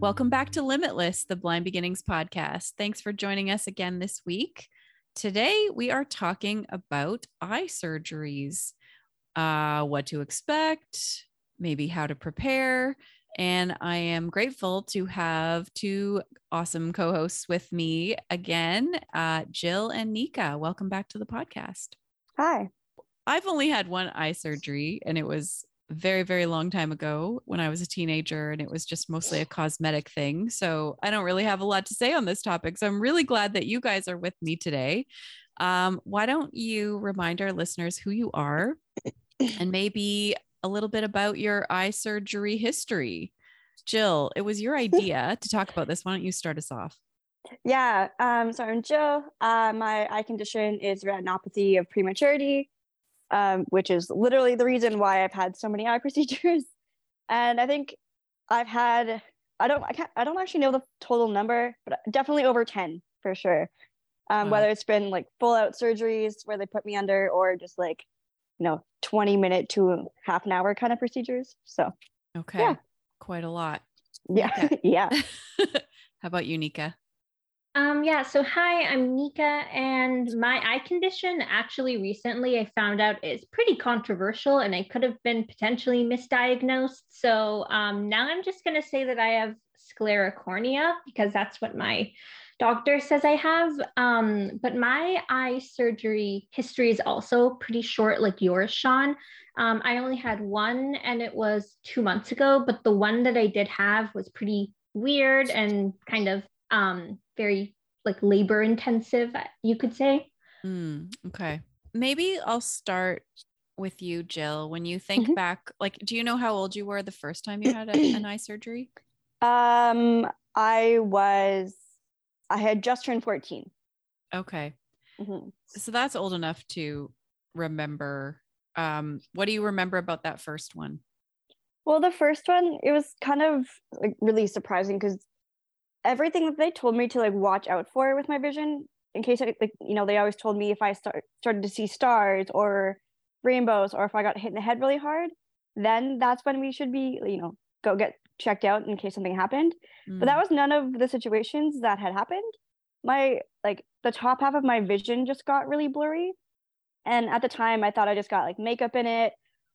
Welcome back to Limitless, the Blind Beginnings podcast. Thanks for joining us again this week. Today, we are talking about eye surgeries, uh, what to expect, maybe how to prepare. And I am grateful to have two awesome co hosts with me again, uh, Jill and Nika. Welcome back to the podcast. Hi. I've only had one eye surgery, and it was very, very long time ago when I was a teenager, and it was just mostly a cosmetic thing. So I don't really have a lot to say on this topic. So I'm really glad that you guys are with me today. Um, why don't you remind our listeners who you are and maybe a little bit about your eye surgery history? Jill, it was your idea to talk about this. Why don't you start us off? Yeah. Um, so I'm Jill. Uh, my eye condition is retinopathy of prematurity um, which is literally the reason why I've had so many eye procedures. And I think I've had I don't I can't I don't actually know the total number, but definitely over 10 for sure. Um, wow. whether it's been like full out surgeries where they put me under or just like you know 20 minute to half an hour kind of procedures. So okay. Yeah. Quite a lot. Yeah. yeah. How about you, Nika? Um, yeah, so hi, I'm Nika, and my eye condition actually recently I found out is pretty controversial and I could have been potentially misdiagnosed. So um, now I'm just going to say that I have sclerocornea because that's what my doctor says I have. Um, but my eye surgery history is also pretty short, like yours, Shawn. Um, I only had one and it was two months ago, but the one that I did have was pretty weird and kind of um, very like labor intensive, you could say. Mm, okay. Maybe I'll start with you, Jill. When you think mm-hmm. back, like, do you know how old you were the first time you had a, an eye surgery? Um, I was, I had just turned 14. Okay. Mm-hmm. So that's old enough to remember. Um, what do you remember about that first one? Well, the first one, it was kind of like really surprising because everything that they told me to like watch out for with my vision in case I, like you know they always told me if I start started to see stars or rainbows or if I got hit in the head really hard then that's when we should be you know go get checked out in case something happened mm. but that mm. was none of the situations that had happened my like the top half of my vision just got really blurry and at the time I thought I just got like makeup in it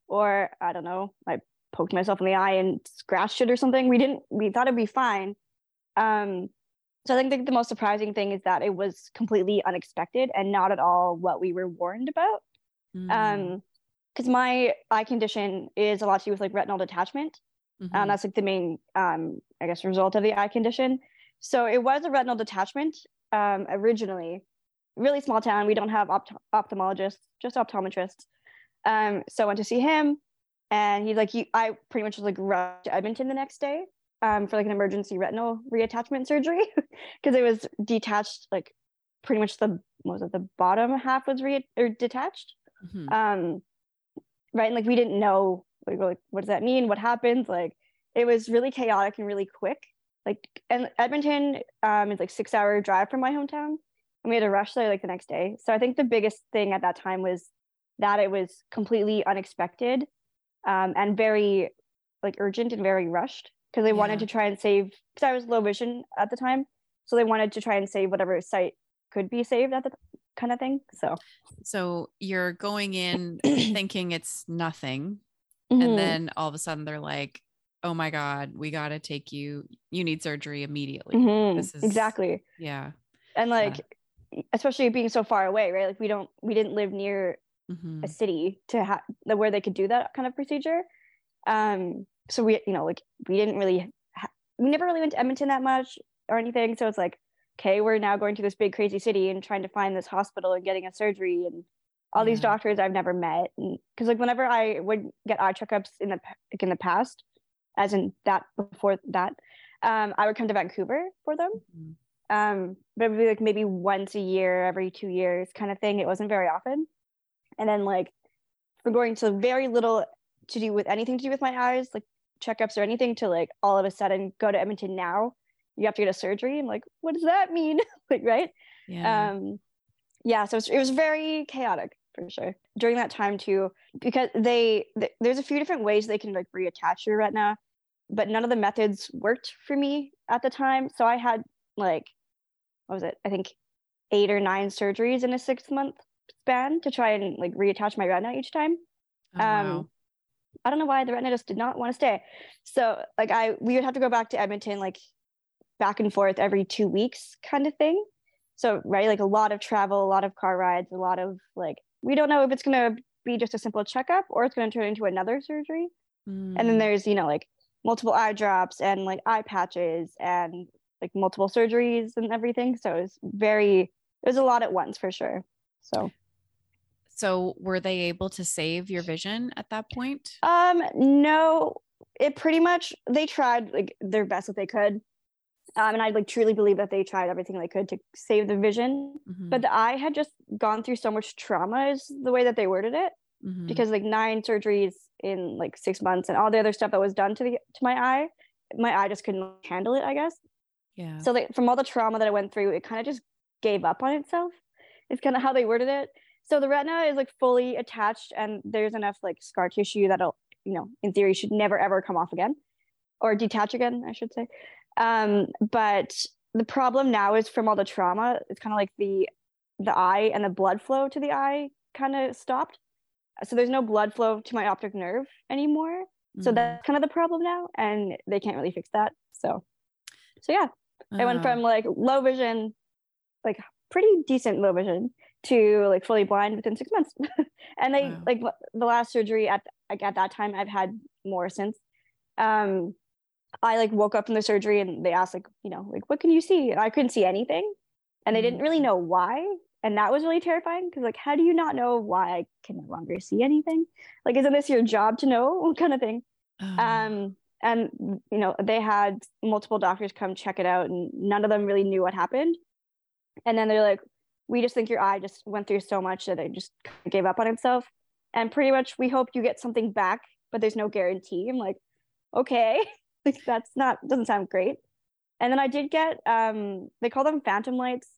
or I don't know I poked myself in the eye and scratched it or something we didn't we thought it'd be fine um, so I think the, the most surprising thing is that it was completely unexpected and not at all what we were warned about. Mm. Um, because my eye condition is a lot to do with like retinal detachment. Mm-hmm. Um, that's like the main, um, I guess, result of the eye condition. So it was a retinal detachment um, originally. Really small town. We don't have opt- ophthalmologists, just optometrists. Um, so I went to see him, and he's like, he, I pretty much was like rushed to Edmonton the next day um, for like an emergency retinal reattachment surgery because it was detached like pretty much the was it the bottom half was re or detached. Mm-hmm. um right and like we didn't know like, like what does that mean? What happens? Like it was really chaotic and really quick. Like and edmonton um is like six hour drive from my hometown and we had to rush there like the next day. So i think the biggest thing at that time was that it was completely unexpected um, and very like urgent and very rushed because they yeah. wanted to try and save because I was low vision at the time. So they wanted to try and save whatever sight could be saved at the kind of thing. So so you're going in thinking it's nothing. Mm-hmm. And then all of a sudden they're like, oh my God, we gotta take you, you need surgery immediately. Mm-hmm. This is exactly. Yeah. And like yeah. especially being so far away, right? Like we don't we didn't live near mm-hmm. a city to have where they could do that kind of procedure. Um so we you know like we didn't really ha- we never really went to edmonton that much or anything so it's like okay we're now going to this big crazy city and trying to find this hospital and getting a surgery and all yeah. these doctors i've never met because like whenever i would get eye checkups in the like in the past as in that before that um, i would come to vancouver for them mm-hmm. Um, but it would be like maybe once a year, every two years kind of thing. It wasn't very often. And then like from going to very little to do with anything to do with my eyes, like checkups or anything, to like all of a sudden go to Edmonton now. You have to get a surgery. I'm like, what does that mean? like, right? Yeah. um yeah so it was, it was very chaotic for sure during that time too because they th- there's a few different ways they can like reattach your retina but none of the methods worked for me at the time so i had like what was it i think eight or nine surgeries in a six month span to try and like reattach my retina each time Oh, um, wow. I don't know why the retina just did not want to stay. So like I we would have to go back to Edmonton like back and forth every two weeks kind of thing. So right, like a lot of travel, a lot of car rides, a lot of like we don't know if it's gonna be just a simple checkup or it's gonna turn into another surgery. And then Mm. there's, you know, like multiple eye drops and like eye patches and like multiple surgeries and everything. So it was very it was a lot at once for sure. So So were they able to save your vision at that point? Um, no, it pretty much they tried like their best that they could. Um, and I like truly believe that they tried everything they could to save the vision. Mhm, But the eye had just gone through so much trauma, is the way that they worded it, mhm. because like nine surgeries in like six months and all the other stuff that was done to the to my eye, my eye just couldn't handle it, I guess. yeah. So like from all the trauma that I went through, it kind of just gave up on itself. It's kind of how they worded it. So the retina is like fully attached, and there's enough like scar tissue that'll, you know, in theory, should never ever come off again, or detach again, I should say. Um, but the problem now is from all the trauma. It's kind of like the the eye and the blood flow to the eye kind of stopped. So there's no blood flow to my optic nerve anymore. So Mhm. that's kind of the problem now, and they can't really fix that. So, so yeah, I went Oh, from like low vision, like pretty decent low vision, to like fully blind within six months. and they Wow. like the last surgery at like at that time, I've had more since. Um, I like woke up from the surgery and they asked like, you know, like what can you see? And I couldn't see anything, and they didn't really Mm. know why. And that was really terrifying because like, how do you not know why I can no longer see anything? Like, isn't this your job to know? kind of thing oh, um and you know they had multiple doctors come check it out and none of them really knew what happened and then they're like we just think your eye just went through so much that it just gave up on itself and pretty much we hope you get something back but there's no guarantee i'm like okay like that's not doesn't sound great and then i did get um they call them phantom lights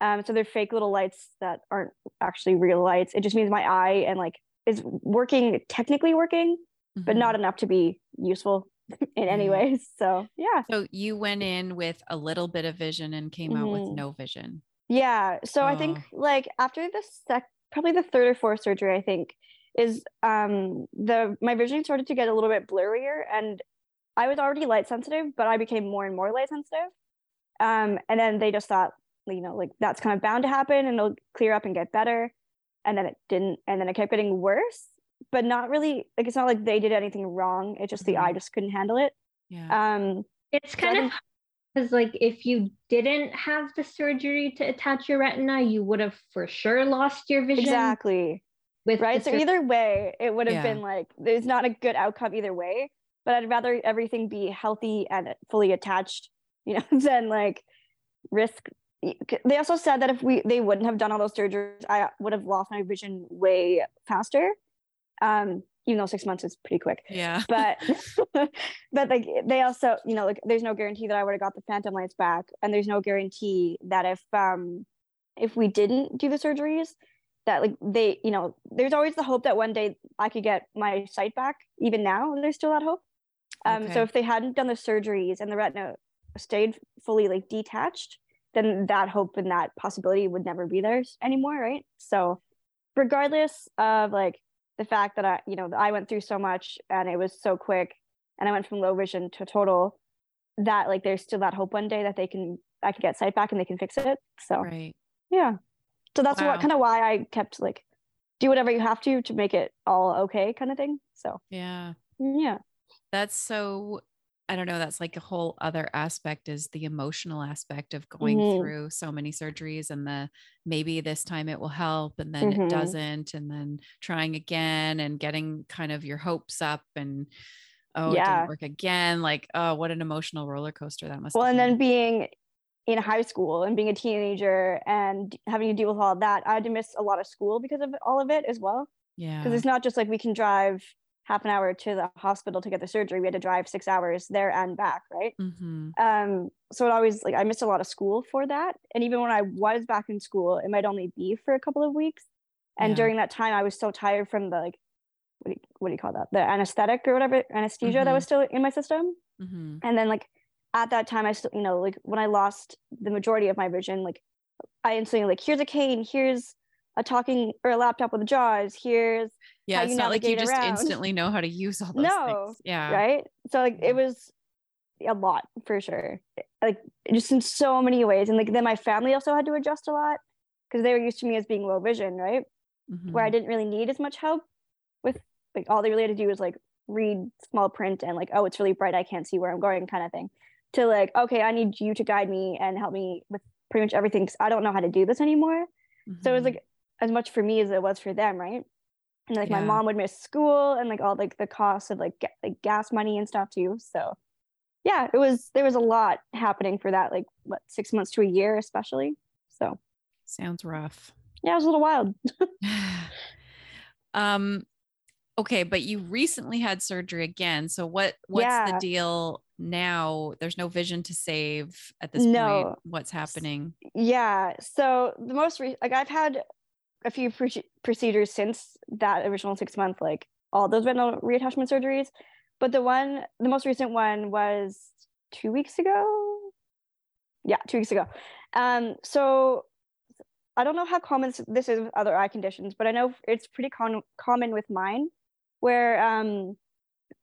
um so they're fake little lights that aren't actually real lights it just means my eye and like is working technically working but mhm. not enough to be useful in any Yeah. way. So yeah, So you went in with a little bit of vision and came out with Mhm. no vision. Yeah. So I think like after the sec, probably the third or fourth surgery, I think is um the my vision started to get a little bit blurrier, and I was already light sensitive, but I became more and more light sensitive. Um, and then they just thought, you know, like that's kind of bound to happen, and it'll clear up and get better. And then it didn't, and then it kept getting worse, but not really. Like it's not like they did anything wrong. It's just the Mhm. eye just couldn't handle it. Yeah. Um, It's So kind of think- because, like, if you didn't have the surgery to attach your retina, you would have for sure lost your vision. exactly. With right so sur- either way it would have Yeah. been like there's not a good outcome either way but i'd rather everything be healthy and fully attached you know than like risk they also said that if we they wouldn't have done all those surgeries i would have lost my vision way faster um even though six months is pretty quick yeah. but but like they also you know like there's no guarantee that i would have got the phantom lights back and there's no guarantee that if um if we didn't do the surgeries that like they you know there's always the hope that one day i could get my sight back even now there's still that hope um Okay. so if they hadn't done the surgeries and the retina stayed fully like detached then that hope and that possibility would never be there anymore right so regardless of like the fact that I, you know, I went through so much and it was so quick and I went from low vision to total that like there's still that hope one day that they can I can get sight back and they can fix it. So Right. yeah. So that's Wow. what kind of why I kept like do whatever you have to to make it all okay kind of thing. So Yeah. yeah. That's so I don't know, that's like a whole other aspect is the emotional aspect of going Mhm. through so many surgeries and the maybe this time it will help and then Mhm. it doesn't and then trying again and getting kind of your hopes up and oh it didn't work again like oh what an emotional roller coaster that must be. Well, and then being in high school and being a teenager and having to deal with all that, I had to miss a lot of school because of all of it as well. Yeah. Because it's not just like we can drive half an hour to the hospital to get the surgery. We had to drive six hours there and back, right? Mhm. Um, so it always like I missed a lot of school for that. And even when I was back in school, it might only be for a couple of weeks. And Yeah. during that time, I was so tired from the like, what do you, what do you call that? The anesthetic or whatever anesthesia that Mhm. was still in my system. Mhm. And then like at that time, I still, you know, like when I lost the majority of my vision, like I instantly like, here's a cane, here's a talking or a laptop with jaws, here's Yeah, it's you not like you just around. instantly know how to use all those No, things. Yeah. right. So like it was a lot for sure. Like just in so many ways. And like then my family also had to adjust a lot because they were used to me as being low vision, right? Where I Mhm. didn't really need as much help with like all they really had to do was like read small print and like, oh, it's really bright, I can't see where I'm going kind of thing. To like, okay, I need you to guide me and help me with pretty much everything because I don't know how to do this anymore. So it was Mhm. like as much for me as it was for them, right? And like my mom would miss school and like all like the costs of like ga- like gas money and stuff too. So yeah, it was there was a lot happening for that like what six months to a year especially. So sounds rough. yeah, it was a little wild. um okay but you recently had surgery again so what what's the deal now there's no vision to save at this No. point what's happening Yeah. So the most re- like I've had a few proce- procedures since that original six month like all those retinal reattachment surgeries, but the one the most recent one was two weeks ago. Yeah, two weeks ago. Um. So I don't know how common this is with other eye conditions, but I know it's pretty con- common with mine, where um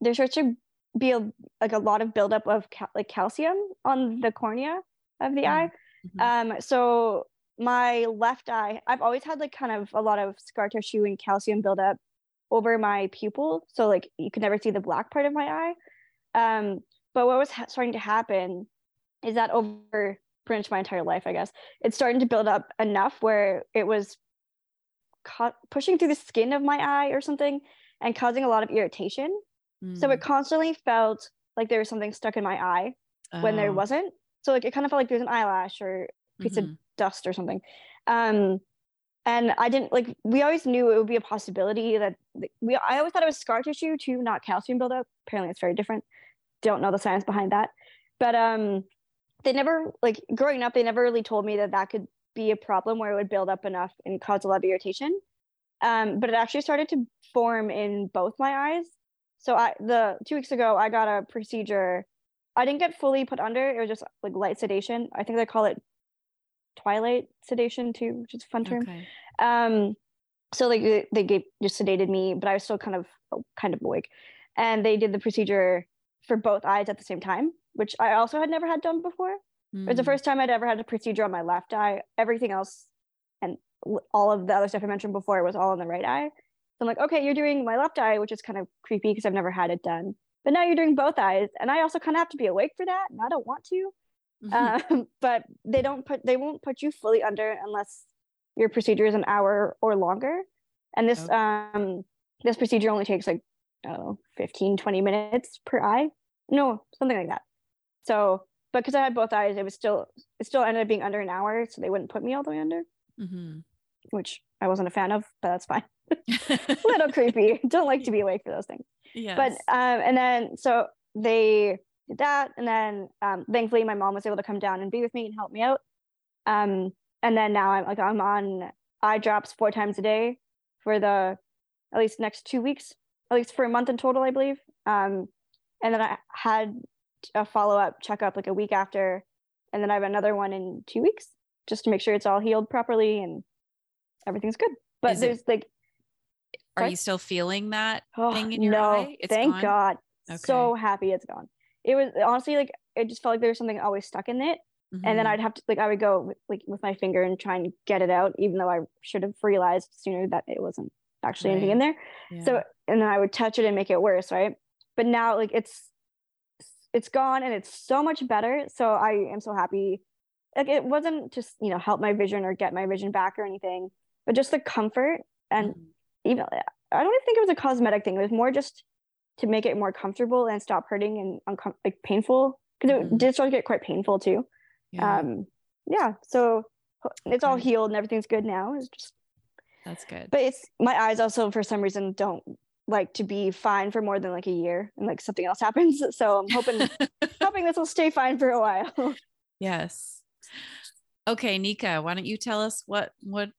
there starts to be a, like a lot of buildup of cal- like calcium on the cornea of the Mm. eye. Mhm. Um, so my left eye, I've always had like kind of a lot of scar tissue and calcium buildup over my pupil. So like you could never see the black part of my eye. Um, but what was ha- starting to happen is that over pretty much my entire life, I guess, it's starting to build up enough where it was ca- pushing through the skin of my eye or something and causing a lot of irritation. So it Mm. constantly felt like there was something stuck in my eye when there Oh, wasn't. So like it kind of felt like there's an eyelash or piece of mhm. dust or something. Um, and I didn't like. We always knew it would be a possibility that we. I always thought it was scar tissue too, not calcium buildup. Apparently, it's very different. Don't know the science behind that, but um, they never like growing up. They never really told me that that could be a problem where it would build up enough and cause a lot of irritation. Um, but it actually started to form in both my eyes. So I the two weeks ago I got a procedure. I didn't get fully put under. It was just like light sedation. I think they call it twilight sedation too, which is a fun term. okay Um, so like they- they gave just sedated me, but I was still kind of oh, kind of awake, and they did the procedure for both eyes at the same time, which I also had never had done before. It was the Mm. first time I'd ever had a procedure on my left eye. Everything else and all of the other stuff I mentioned before was all in the right eye. So I'm like, okay, you're doing my left eye, which is kind of creepy because I've never had it done. But now you're doing both eyes, and I also kind of have to be awake for that, and I don't want to. Mhm. Um, but they don't put they won't put you fully under unless your procedure is an hour or longer. And this Okay. um this procedure only takes like I 15 20 minutes per eye. No, something like that. So, but because I had both eyes, it was still it still ended up being under an hour, so they wouldn't put me all the way under, Mhm. which I wasn't a fan of, but that's fine. Little creepy. Don't like to be awake for those things yes. but um and then so they did that and then um thankfully my mom was able to come down and be with me and help me out um and then now i'm like i'm on eye drops four times a day for the at least next two weeks at least for a month in total i believe um and then i had a follow-up checkup like a week after and then i have another one in two weeks just to make sure it's all healed properly and everything's good but Is it- there's like are sorry? you still feeling that Oh, thing in your no, eye It's thank gone? God. So happy it's gone. It was honestly like it just felt like there was something always stuck in it, and then Mhm. I'd have to like I would go with, like with my finger and try and get it out, even though I should have realized sooner that it wasn't actually anything in there. Yeah. So and then I would touch it and make it worse, right? But now like it's it's gone and it's so much better. So I am so happy. Like it wasn't just you know help my vision or get my vision back or anything, but just the comfort and Mhm. even I don't even think it was a cosmetic thing. It was more just to make it more comfortable and stop hurting and uncom- like painful because it Mhm. did start to get quite painful too. Yeah. Um, yeah, so it's all healed and everything's good now. It's just, That's good. but it's my eyes also for some reason don't like to be fine for more than like a year and like something else happens. So I'm hoping hoping this will stay fine for a while. yes. Okay, Nika, why don't you tell us what what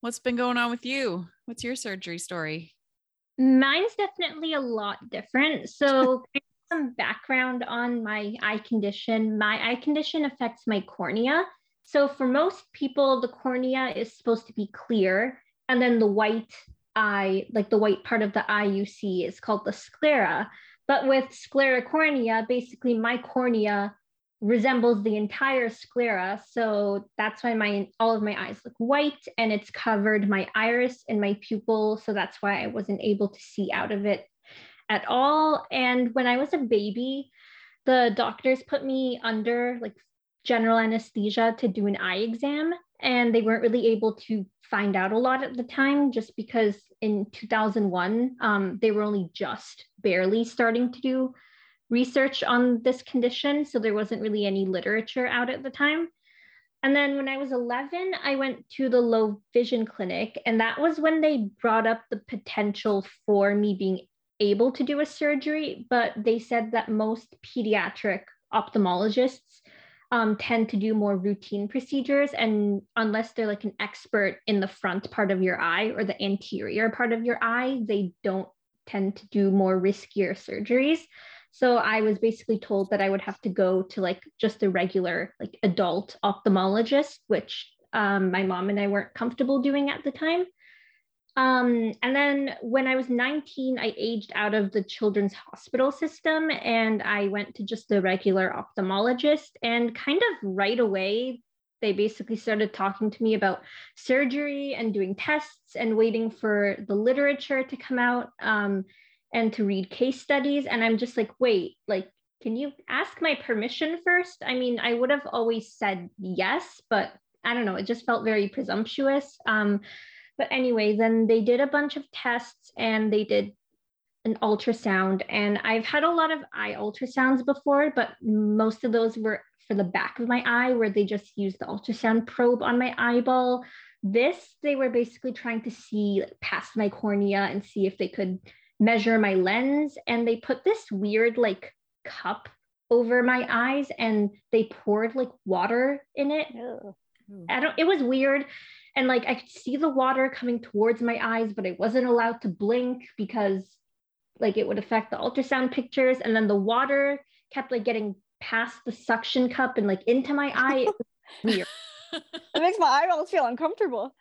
what's been going on with you? What's your surgery story? Mine's definitely a lot different. So, some background on my eye condition. My eye condition affects my cornea. So, for most people, the cornea is supposed to be clear, and then the white eye, like the white part of the eye you see, is called the sclera. But with sclerocornea, basically my cornea resembles the entire sclera. So that's why my all of my eyes look white and it's covered my iris and my pupil. So that's why I wasn't able to see out of it at all. And when I was a baby, the doctors put me under like general anesthesia to do an eye exam. And they weren't really able to find out a lot at the time just because in 2001, um, they were only just barely starting to do research on this condition. So there wasn't really any literature out at the time. And then when I was 11, I went to the low vision clinic. And that was when they brought up the potential for me being able to do a surgery. But they said that most pediatric ophthalmologists um, tend to do more routine procedures. And unless they're like an expert in the front part of your eye or the anterior part of your eye, they don't tend to do more riskier surgeries. So I was basically told that I would have to go to like just a regular like adult ophthalmologist, which um, my mom and I weren't comfortable doing at the time. Um, and then when I was 19, I aged out of the children's hospital system and I went to just the regular ophthalmologist. And kind of right away, they basically started talking to me about surgery and doing tests and waiting for the literature to come out um, and to read case studies. And I'm just like, wait, like, can you ask my permission first? I mean, I would have always said yes, but I don't know, it just felt very presumptuous. Um, but anyway, then they did a bunch of tests and they did an ultrasound. And I've had a lot of eye ultrasounds before, but most of those were for the back of my eye where they just used the ultrasound probe on my eyeball. This, they were basically trying to see past my cornea and see if they could measure my lens. And they put this weird, like, cup over my eyes and they poured like water in it. I don't, it was weird. And like I could see the water coming towards my eyes, but I wasn't allowed to blink because like it would affect the ultrasound pictures. And then the water kept like getting past the suction cup and like into my eye. It was weird. It makes my eyeballs feel uncomfortable.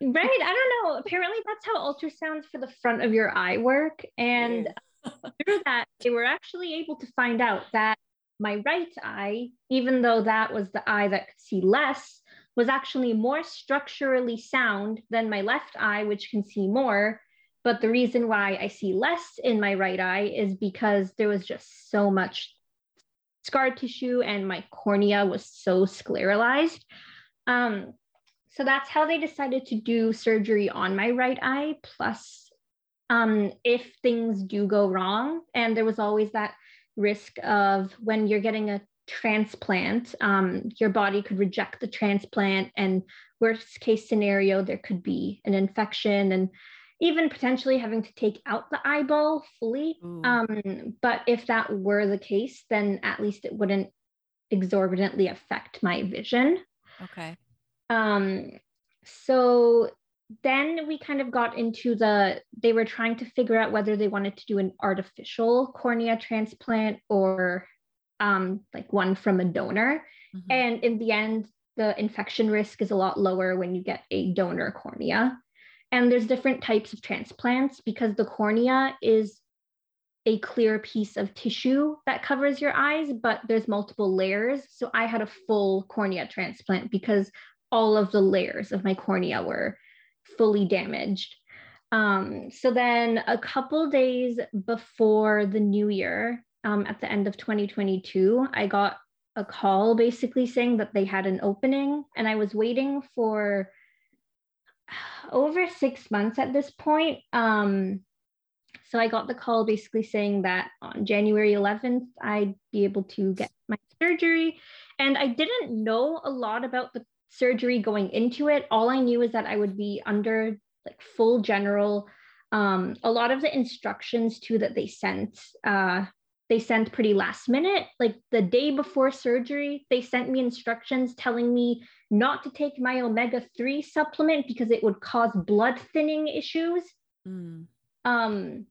Right. I don't know. Apparently that's how ultrasounds for the front of your eye work. And through that, they were actually able to find out that my right eye, even though that was the eye that could see less, was actually more structurally sound than my left eye, which can see more. But the reason why I see less in my right eye is because there was just so much scar tissue and my cornea was so scleralized. Um, so that's how they decided to do surgery on my right eye. Plus, um, if things do go wrong, and there was always that risk of when you're getting a transplant, um, your body could reject the transplant, and worst case scenario, there could be an infection and even potentially having to take out the eyeball fully. Um, but if that were the case, then at least it wouldn't exorbitantly affect my vision. Okay. Um, so then we kind of got into the they were trying to figure out whether they wanted to do an artificial cornea transplant or um, like one from a donor. Mhm. And in the end, the infection risk is a lot lower when you get a donor cornea. And there's different types of transplants because the cornea is a clear piece of tissue that covers your eyes, but there's multiple layers. So I had a full cornea transplant because all of the layers of my cornea were fully damaged. Um, so then a couple days before the new year, um, at the end of 2022, I got a call basically saying that they had an opening, and I was waiting for over six months at this point. Um, so I got the call basically saying that on January 11th, I'd be able to get my surgery. And I didn't know a lot about the surgery going into it. All I knew is that I would be under like full general. Um, a lot of the instructions too that they sent, uh, they sent pretty last minute. Like the day before surgery, they sent me instructions telling me not to take my omega 3 supplement because it would cause blood thinning issues. Mm. Um,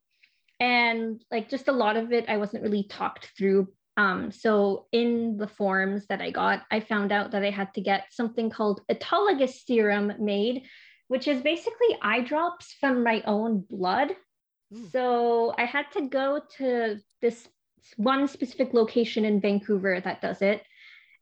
and like just a lot of it, I wasn't really talked through. Um, so in the forms that I got, I found out that I had to get something called autologous serum made, which is basically eye drops from my own blood. Mm. So I had to go to this one specific location in Vancouver that does it.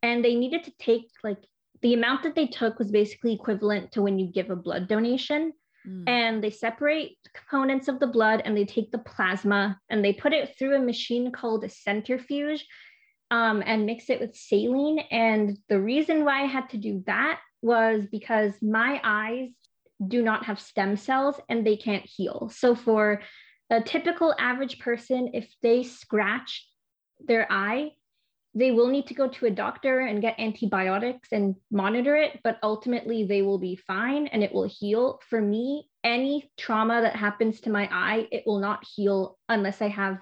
And they needed to take like the amount that they took was basically equivalent to when you give a blood donation. Mm. And they separate components of the blood and they take the plasma and they put it through a machine called a centrifuge um, and mix it with saline. And the reason why I had to do that was because my eyes do not have stem cells and they can't heal. So for a typical average person, if they scratch their eye, they will need to go to a doctor and get antibiotics and monitor it, but ultimately they will be fine and it will heal. For me, any trauma that happens to my eye, it will not heal unless I have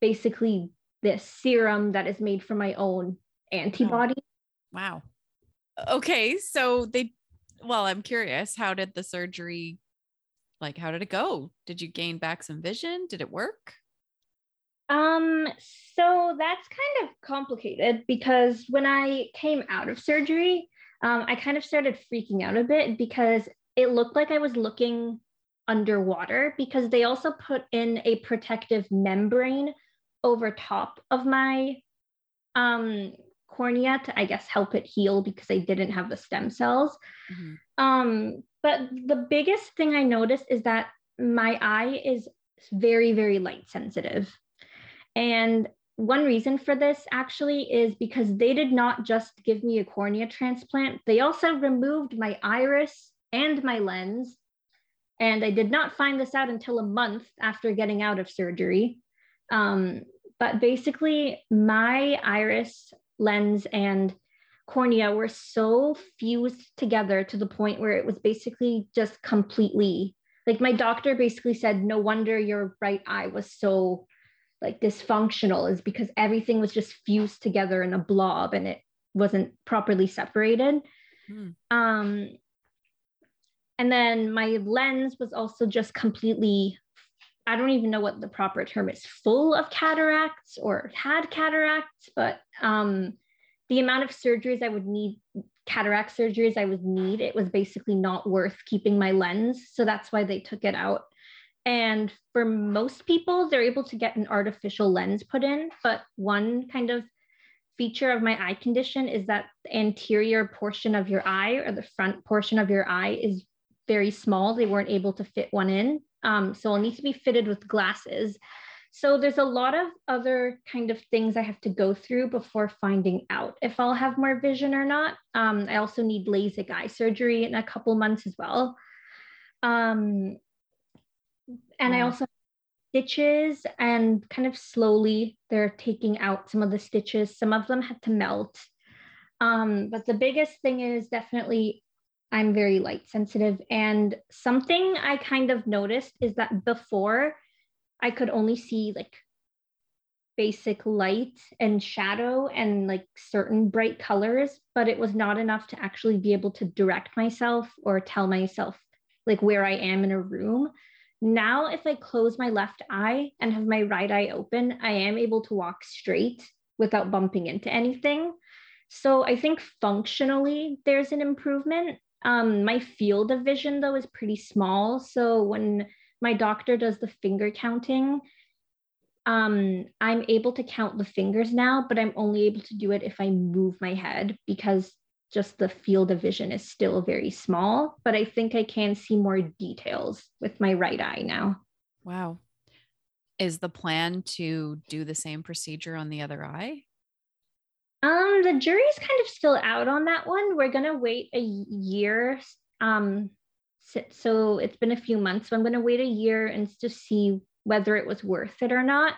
basically this serum that is made from my own antibody. Wow. Okay, so they well, I'm curious, how did the surgery like how did it go? Did you gain back some vision? Did it work? Um, so that's kind of complicated because when I came out of surgery, um, I kind of started freaking out a bit because it looked like I was looking underwater because they also put in a protective membrane over top of my um, cornea to, I guess, help it heal because I didn't have the stem cells. Mm-hmm. Um, but the biggest thing I noticed is that my eye is very, very light sensitive. And one reason for this actually is because they did not just give me a cornea transplant, they also removed my iris and my lens. And I did not find this out until a month after getting out of surgery. Um, but basically, my iris, lens, and cornea were so fused together to the point where it was basically just completely like my doctor basically said, no wonder your right eye was so like dysfunctional is because everything was just fused together in a blob and it wasn't properly separated. Mm. Um, and then my lens was also just completely, I don't even know what the proper term is, full of cataracts or had cataracts, but um, the amount of surgeries I would need, cataract surgeries I would need, it was basically not worth keeping my lens. So that's why they took it out. And for most people, they're able to get an artificial lens put in. But one kind of feature of my eye condition is that the anterior portion of your eye or the front portion of your eye is very small. They weren't able to fit one in. Um, so I'll need to be fitted with glasses. So there's a lot of other kind of things I have to go through before finding out if I'll have more vision or not. Um, I also need LASIK eye surgery in a couple months as well. Um, and I also stitches and kind of slowly they're taking out some of the stitches. Some of them had to melt. Um, but the biggest thing is definitely I'm very light sensitive. And something I kind of noticed is that before I could only see like basic light and shadow and like certain bright colors, but it was not enough to actually be able to direct myself or tell myself like where I am in a room. Now, if I close my left eye and have my right eye open, I am able to walk straight without bumping into anything. So I think functionally there's an improvement. Um, my field of vision, though, is pretty small. So when my doctor does the finger counting, um, I'm able to count the fingers now, but I'm only able to do it if I move my head because just the field of vision is still very small, but I think I can see more details with my right eye now. Wow. Is the plan to do the same procedure on the other eye? Um, the jury's kind of still out on that one. We're gonna wait a year. Um, so it's been a few months. So I'm gonna wait a year and just see whether it was worth it or not.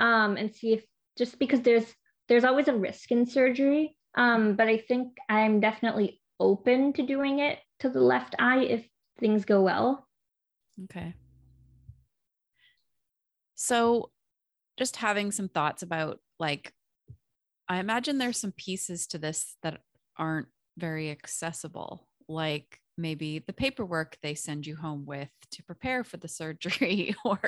Um, and see if just because there's there's always a risk in surgery Um, but I think I'm definitely open to doing it to the left eye if things go well. Okay. So, just having some thoughts about like, I imagine there's some pieces to this that aren't very accessible, like maybe the paperwork they send you home with to prepare for the surgery, or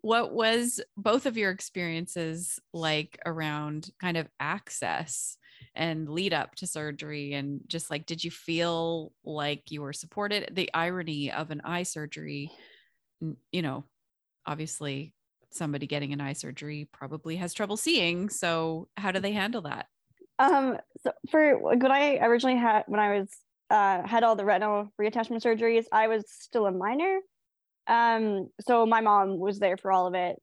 what was both of your experiences like around kind of access and lead up to surgery and just like did you feel like you were supported? The irony of an eye surgery you know obviously somebody getting an eye surgery probably has trouble seeing so how do they handle that? Um so for when i originally had when i was uh had all the retinal reattachment surgeries i was still a minor. Um so my mom was there for all of it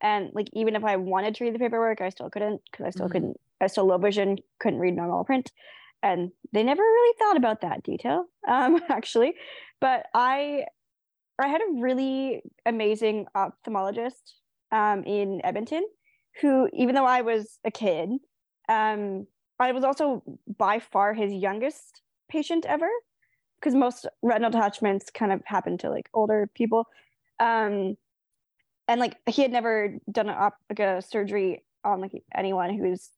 and like even if i wanted to read the paperwork i still couldn't because i still mm-hmm. couldn't I was still low vision, couldn't read normal print. And they never really thought about that detail, um, actually. But I I had a really amazing ophthalmologist um, in Edmonton who, even though I was a kid, um, I was also by far his youngest patient ever because most retinal detachments kind of happen to like older people. Um, and like he had never done a, op- like a surgery on like anyone who's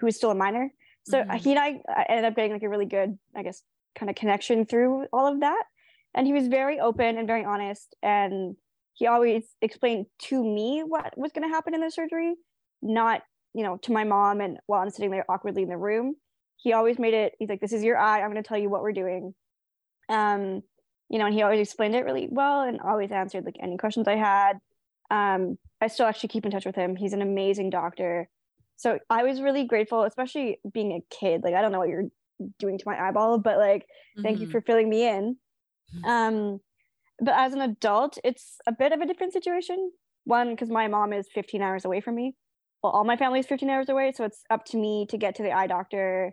who is still a minor. So mm-hmm. he and I ended up getting like a really good, I guess, kind of connection through all of that. And he was very open and very honest. And he always explained to me what was going to happen in the surgery, not, you know, to my mom. And while I'm sitting there awkwardly in the room, he always made it, he's like, this is your eye. I'm going to tell you what we're doing. Um, you know, and he always explained it really well and always answered like any questions I had. Um, I still actually keep in touch with him. He's an amazing doctor so i was really grateful especially being a kid like i don't know what you're doing to my eyeball but like mm-hmm. thank you mm-hmm. for filling me in mm-hmm. um but as an adult it's a bit of a different situation one because my mom is 15 hours away from me well all my family is 15 hours away so it's up to me to get to the eye doctor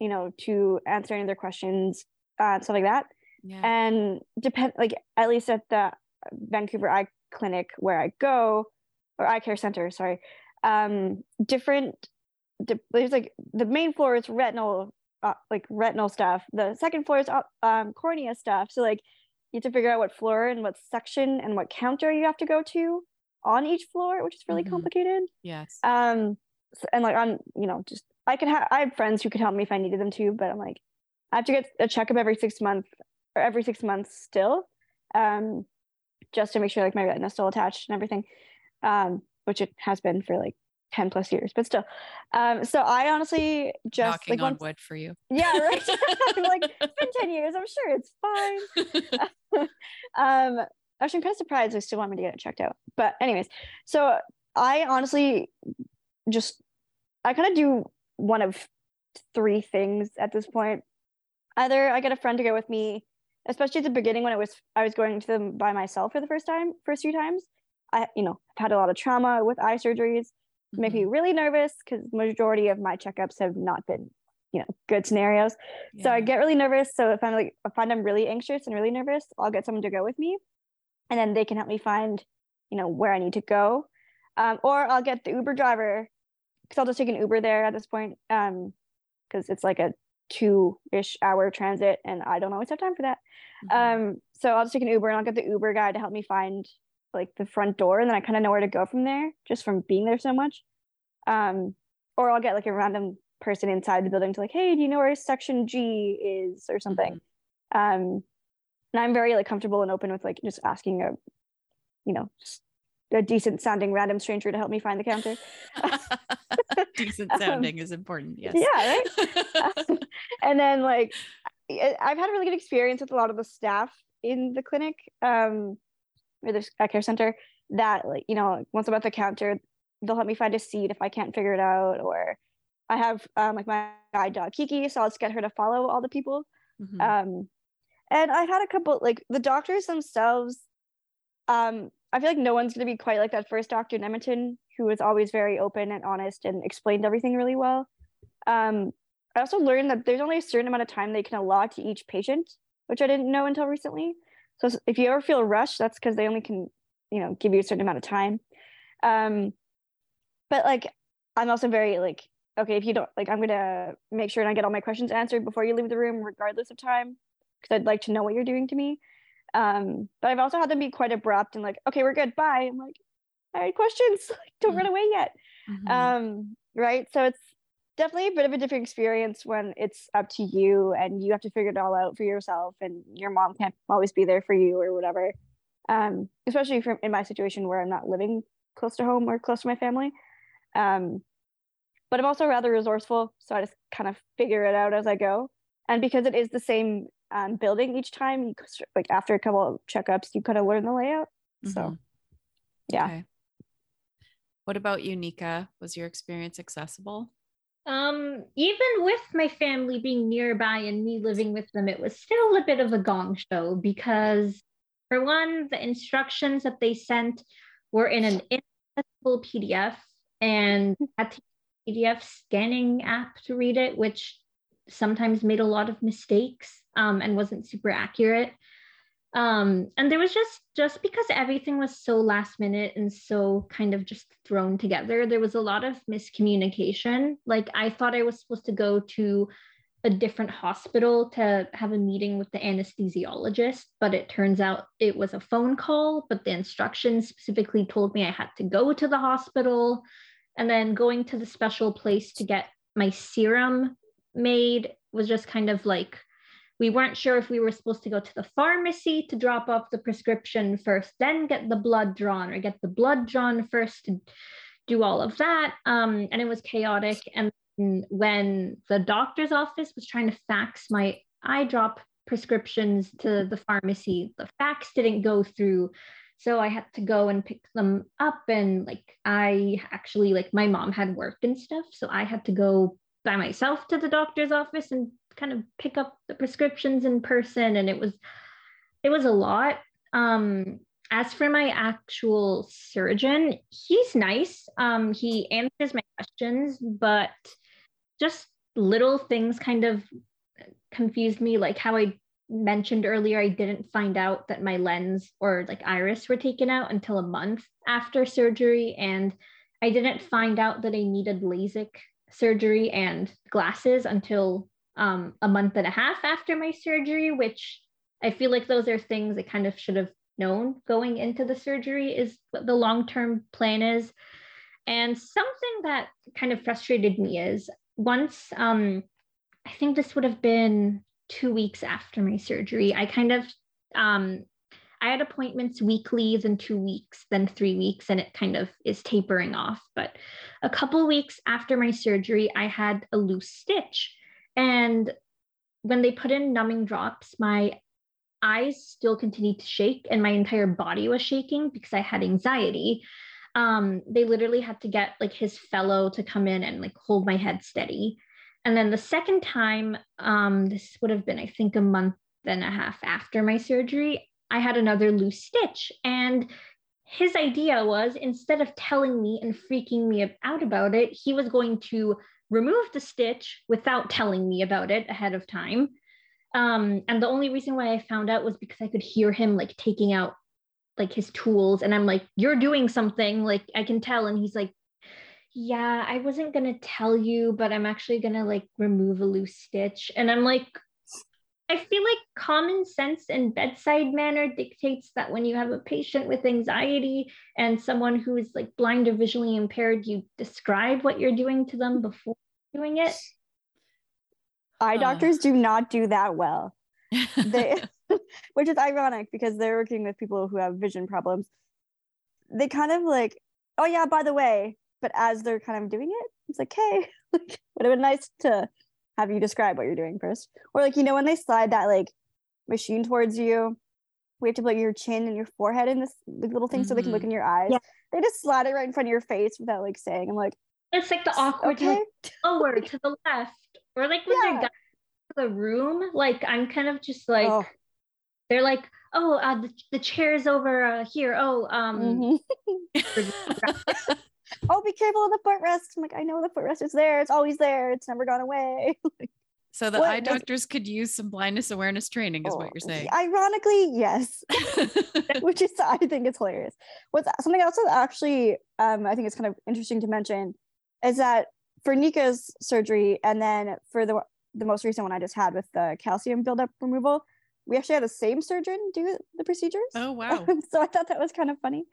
you know to answer any of their questions uh, stuff like that yeah. and depend like at least at the vancouver eye clinic where i go or eye care center sorry um, different. Di- there's like the main floor is retinal, uh, like retinal stuff. The second floor is uh, um, cornea stuff. So like you have to figure out what floor and what section and what counter you have to go to on each floor, which is really mm-hmm. complicated. Yes. Um, so, and like on you know just I could have I have friends who could help me if I needed them to, but I'm like I have to get a checkup every six months or every six months still, um, just to make sure like my retina is still attached and everything. Um, which it has been for like 10 plus years, but still. Um, so I honestly just knocking like on once, wood for you. Yeah, right. like it's been 10 years. I'm sure it's fine. um, actually, I'm kind of surprised they still want me to get it checked out. But anyways, so I honestly just I kind of do one of three things at this point. Either I get a friend to go with me, especially at the beginning when it was I was going to them by myself for the first time, first few times. I, you know, I've had a lot of trauma with eye surgeries, mm-hmm. make me really nervous because majority of my checkups have not been, you know, good scenarios. Yeah. So I get really nervous. So if I'm like, if I'm really anxious and really nervous, I'll get someone to go with me, and then they can help me find, you know, where I need to go, um, or I'll get the Uber driver because I'll just take an Uber there at this point, um, because it's like a two-ish hour transit, and I don't always have time for that. Mm-hmm. Um, so I'll just take an Uber and I'll get the Uber guy to help me find like the front door and then I kind of know where to go from there just from being there so much. Um, or I'll get like a random person inside the building to like, hey, do you know where section G is or something? Mm-hmm. Um, and I'm very like comfortable and open with like just asking a, you know, a decent sounding random stranger to help me find the counter. decent um, sounding um, is important. Yes. Yeah. Right. um, and then like, I've had a really good experience with a lot of the staff in the clinic. Um, or the care center that like you know once I'm at the counter they'll help me find a seat if I can't figure it out or I have um, like my guide dog Kiki so I'll just get her to follow all the people mm-hmm. um, and I've had a couple like the doctors themselves um, I feel like no one's going to be quite like that first doctor in Edmonton who was always very open and honest and explained everything really well um, I also learned that there's only a certain amount of time they can allot to each patient which I didn't know until recently so if you ever feel rushed, that's because they only can, you know, give you a certain amount of time. Um, but like, I'm also very like okay, if you don't like, I'm gonna make sure and I get all my questions answered before you leave the room, regardless of time, because I'd like to know what you're doing to me. Um, but I've also had them be quite abrupt and like, okay, we're good, bye. I'm like, I had questions, don't run away yet. Mhm. Um, right. So it's definitely a bit of a different experience when it's up to you and you have to figure it all out for yourself and your mom can't always be there for you or whatever. Um, especially from in my situation where I'm not living close to home or close to my family. Um, but I'm also rather resourceful, so I just kind of figure it out as I go. And because it is the same um, building each time, you c- like after a couple of checkups, you kind of learn the layout. So Mhm. yeah. Okay. What about you, Nika? Was your experience accessible? Um, even with my family being nearby and me living with them, it was still a bit of a gong show because, for one, the instructions that they sent were in an inaccessible PDF and had to a PDF scanning app to read it, which sometimes made a lot of mistakes um, and wasn't super accurate. Um, and there was just just because everything was so last minute and so kind of just thrown together, there was a lot of miscommunication. Like I thought I was supposed to go to a different hospital to have a meeting with the anesthesiologist, but it turns out it was a phone call, but the instructions specifically told me I had to go to the hospital and then going to the special place to get my serum made was just kind of like we weren't sure if we were supposed to go to the pharmacy to drop off the prescription first, then get the blood drawn, or get the blood drawn first to do all of that. Um, and it was chaotic. And when the doctor's office was trying to fax my eye drop prescriptions to the pharmacy, the fax didn't go through. So I had to go and pick them up. And like, I actually, like, my mom had work and stuff. So I had to go by myself to the doctor's office and kind of pick up the prescriptions in person and it was it was a lot. Um as for my actual surgeon he's nice. Um he answers my questions but just little things kind of confused me like how i mentioned earlier i didn't find out that my lens or like iris were taken out until a month after surgery and i didn't find out that i needed lasik surgery and glasses until um, a month and a half after my surgery, which I feel like those are things I kind of should have known going into the surgery is what the long term plan is. And something that kind of frustrated me is once, um, I think this would have been two weeks after my surgery, I kind of, um, I had appointments weekly, then two weeks, then three weeks, and it kind of is tapering off. But a couple weeks after my surgery, I had a loose stitch. And when they put in numbing drops, my eyes still continued to shake and my entire body was shaking because I had anxiety. Um, they literally had to get like his fellow to come in and like hold my head steady. And then the second time, um, this would have been, I think, a month and a half after my surgery, I had another loose stitch. And his idea was instead of telling me and freaking me out about it, he was going to remove the stitch without telling me about it ahead of time. Um, and the only reason why I found out was because I could hear him like taking out like his tools. And I'm like, you're doing something, like I can tell. And he's like, yeah, I wasn't gonna tell you, but I'm actually gonna like remove a loose stitch. And I'm like, I feel like common sense and bedside manner dictates that when you have a patient with anxiety and someone who is like blind or visually impaired, you describe what you're doing to them before doing it. Eye Uh. doctors do not do that well. They, which is ironic because they're working with people who have vision problems. They kind of like, oh yeah, by the way, but as they're kind of doing it, it's like, hey, like, would have been nice to have you describe what you're doing first. Or like, you know, when they slide that like machine towards you, we have to put your chin and your forehead in this like, little thing so they can look in your eyes. Yeah. They just slide it right in front of your face without like saying, I'm like, It's like the awkward okay. like, lower to the left, or like when Yeah. they're guiding to the room. Like I'm kind of just like Oh. they're like, oh, uh, the, the chair's over uh, here. Oh, um, Mhm. oh, be careful of the footrest. I'm like, I know the footrest is there. It's always there. It's never gone away. so the What eye does- doctors could use some blindness awareness training, is what you're Oh, saying. Ironically, yes. Which is I think it's hilarious. What's something else that actually um, I think it's kind of interesting to mention is that for Nika's surgery, and then for the the most recent one I just had with the calcium buildup removal, we actually had the same surgeon do the procedures. Oh wow. so I thought that was kind of funny.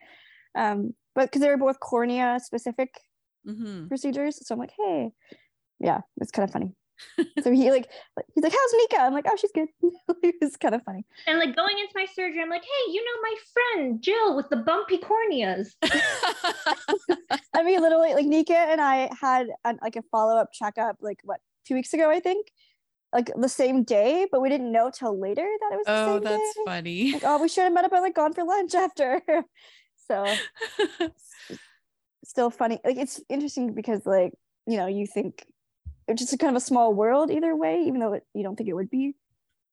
Um, but because they were both cornea specific hmm procedures, so I'm like, hey, yeah, it's kind of funny. so he like he's like, how's Nika? I'm like, oh, she's good. it was kind of funny. And like going into my surgery, I'm like, hey, you know my friend Jill with the bumpy corneas. I mean, literally, like Nika and I had an, like a follow up checkup, like what two weeks ago, I think, like the same day, but we didn't know till later that it was. The oh, same that's day. funny. Like, oh, we should have met up and like gone for lunch after. so still funny. Like it's interesting because like you know you think it's just a kind of a small world either way, even though it, you don't think it would be.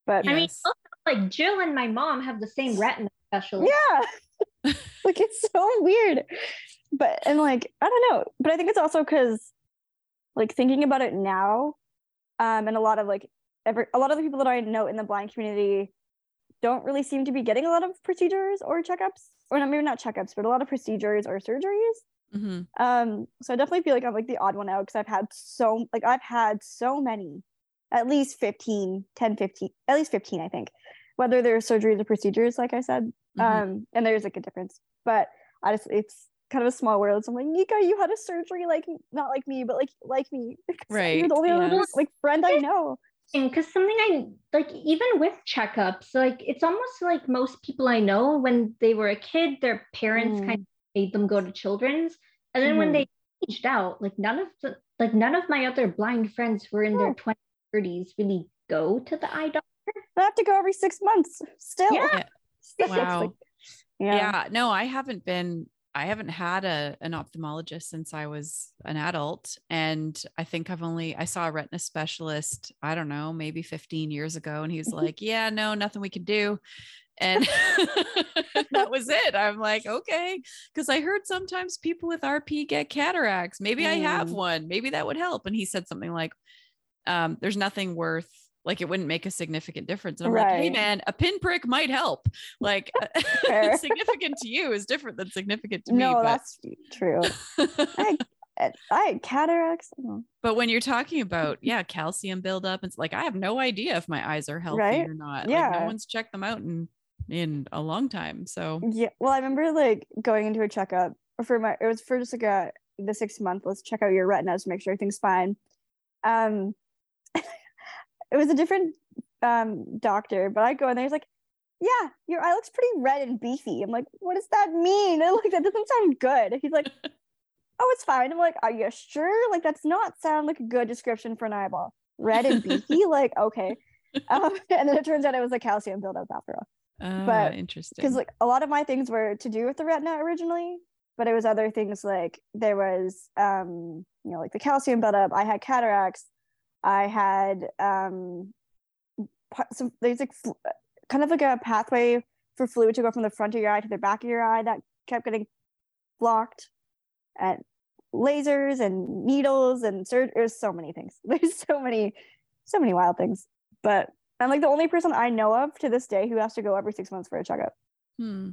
But I mean, also, like Jill and my mom have the same retina specialist. yeah. Like it's so weird. But and like i don't know. But i think it's also because like thinking about it now um and a lot of like every a lot of the people that i know in the blind community don't really seem to be getting a lot of procedures or checkups or not maybe not checkups but a lot of procedures or surgeries hmm um so i definitely feel like i'm like the odd one out because i've had so like i've had so many at least 15 10 15 at least 15 i think whether they're surgeries or procedures like i said Mhm. um and there's like a difference but i just it's kind of a small world so i'm like nika you had a surgery like not like me but like like me 'Cause you're Right, the only other yes. like friend i know And because something I like even with checkups, like it's almost like most people I know when they were a kid, their parents Mm. kind of made them go to children's, and then when Mhm. they aged out, like none of the like none of my other blind friends who are in their Oh. twenties, thirties really go to the eye doctor. i have to go every six months still Yeah. It's Wow. like- yeah. yeah no i haven't been i haven't had a an ophthalmologist since i was an adult and i think i've only i saw a retina specialist i don't know maybe 15 years ago and he was like yeah no nothing we can do and that was it i'm like okay because i heard sometimes people with rp get cataracts maybe i have Mm. one maybe that would help and he said something like um, there's nothing worth like it wouldn't make a significant difference. And I'm like, hey man, a pinprick might help. Like significant to you is different than significant to me. no but, that's true I, cataracts but when you're talking about yeah, calcium buildup, it's like I have no idea if my eyes are healthy Right? or not. Like no one's checked them out in in a long time. So Yeah. Well, I remember like going into a checkup for my it was for just like a the six month, let's check out your retinas to make sure everything's fine. Um it was a different um doctor, but I go in there, he's like, Yeah, your eye looks pretty red and beefy. I'm like, what does that mean? And like that doesn't sound good. He's like, Oh, it's fine. I'm like, Are you sure? Like that's not sound like a good description for an eyeball. Red and beefy, like okay. Um, and then it turns out it was a calcium buildup after all uh, But- interesting. because like a lot of my things were to do with the retina originally but it was other things like there was um you know like the calcium buildup i had cataracts i had um some there's like kind of like a pathway for fluid to go from the front of your eye to the back of your eye that kept getting blocked and lasers and needles and surgery there's so many things there's so many so many wild things but i'm like the only person i know of to this day who has to go every six months for a checkup Hmm.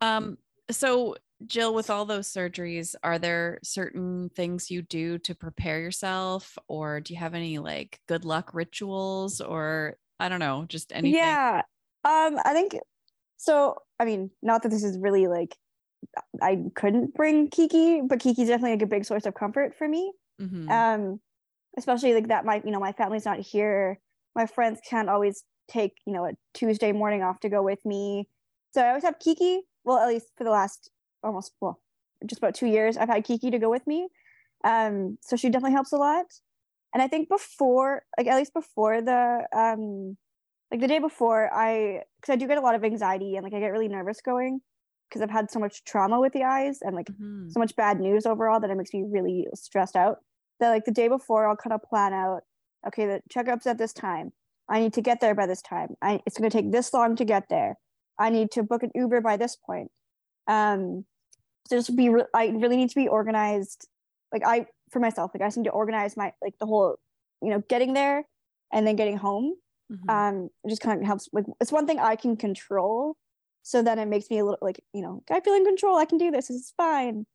Um, so Jill, with all those surgeries, are there certain things you do to prepare yourself, or do you have any like good luck rituals, or I don't know, just anything? Yeah. Um, I think so. I mean, not that this is really like I couldn't bring Kiki, but Kiki's definitely like a big source of comfort for me. Mhm. Um, especially like that my you know, my family's not here. My friends can't always take, you know, a Tuesday morning off to go with me. So I always have Kiki. Well, at least for the last almost well, just about two years, I've had Kiki to go with me. Um, so she definitely helps a lot. And I think before, like at least before the um like the day before i because i do get a lot of anxiety and like i get really nervous going because i've had so much trauma with the eyes and like Mhm. so much bad news overall that it makes me really stressed out that like the day before i'll kind of plan out okay the checkup's at this time. I need to get there by this time. I, it's going to take this long to get there. I need to book an uber by this point. Um so just be re- i really need to be organized. Like i for myself like i just need to organize my like the whole you know getting there and then getting home. Mhm. um it just kind of helps with it's one thing i can control so then it makes me a little like you know i feel in control i can do this It's fine.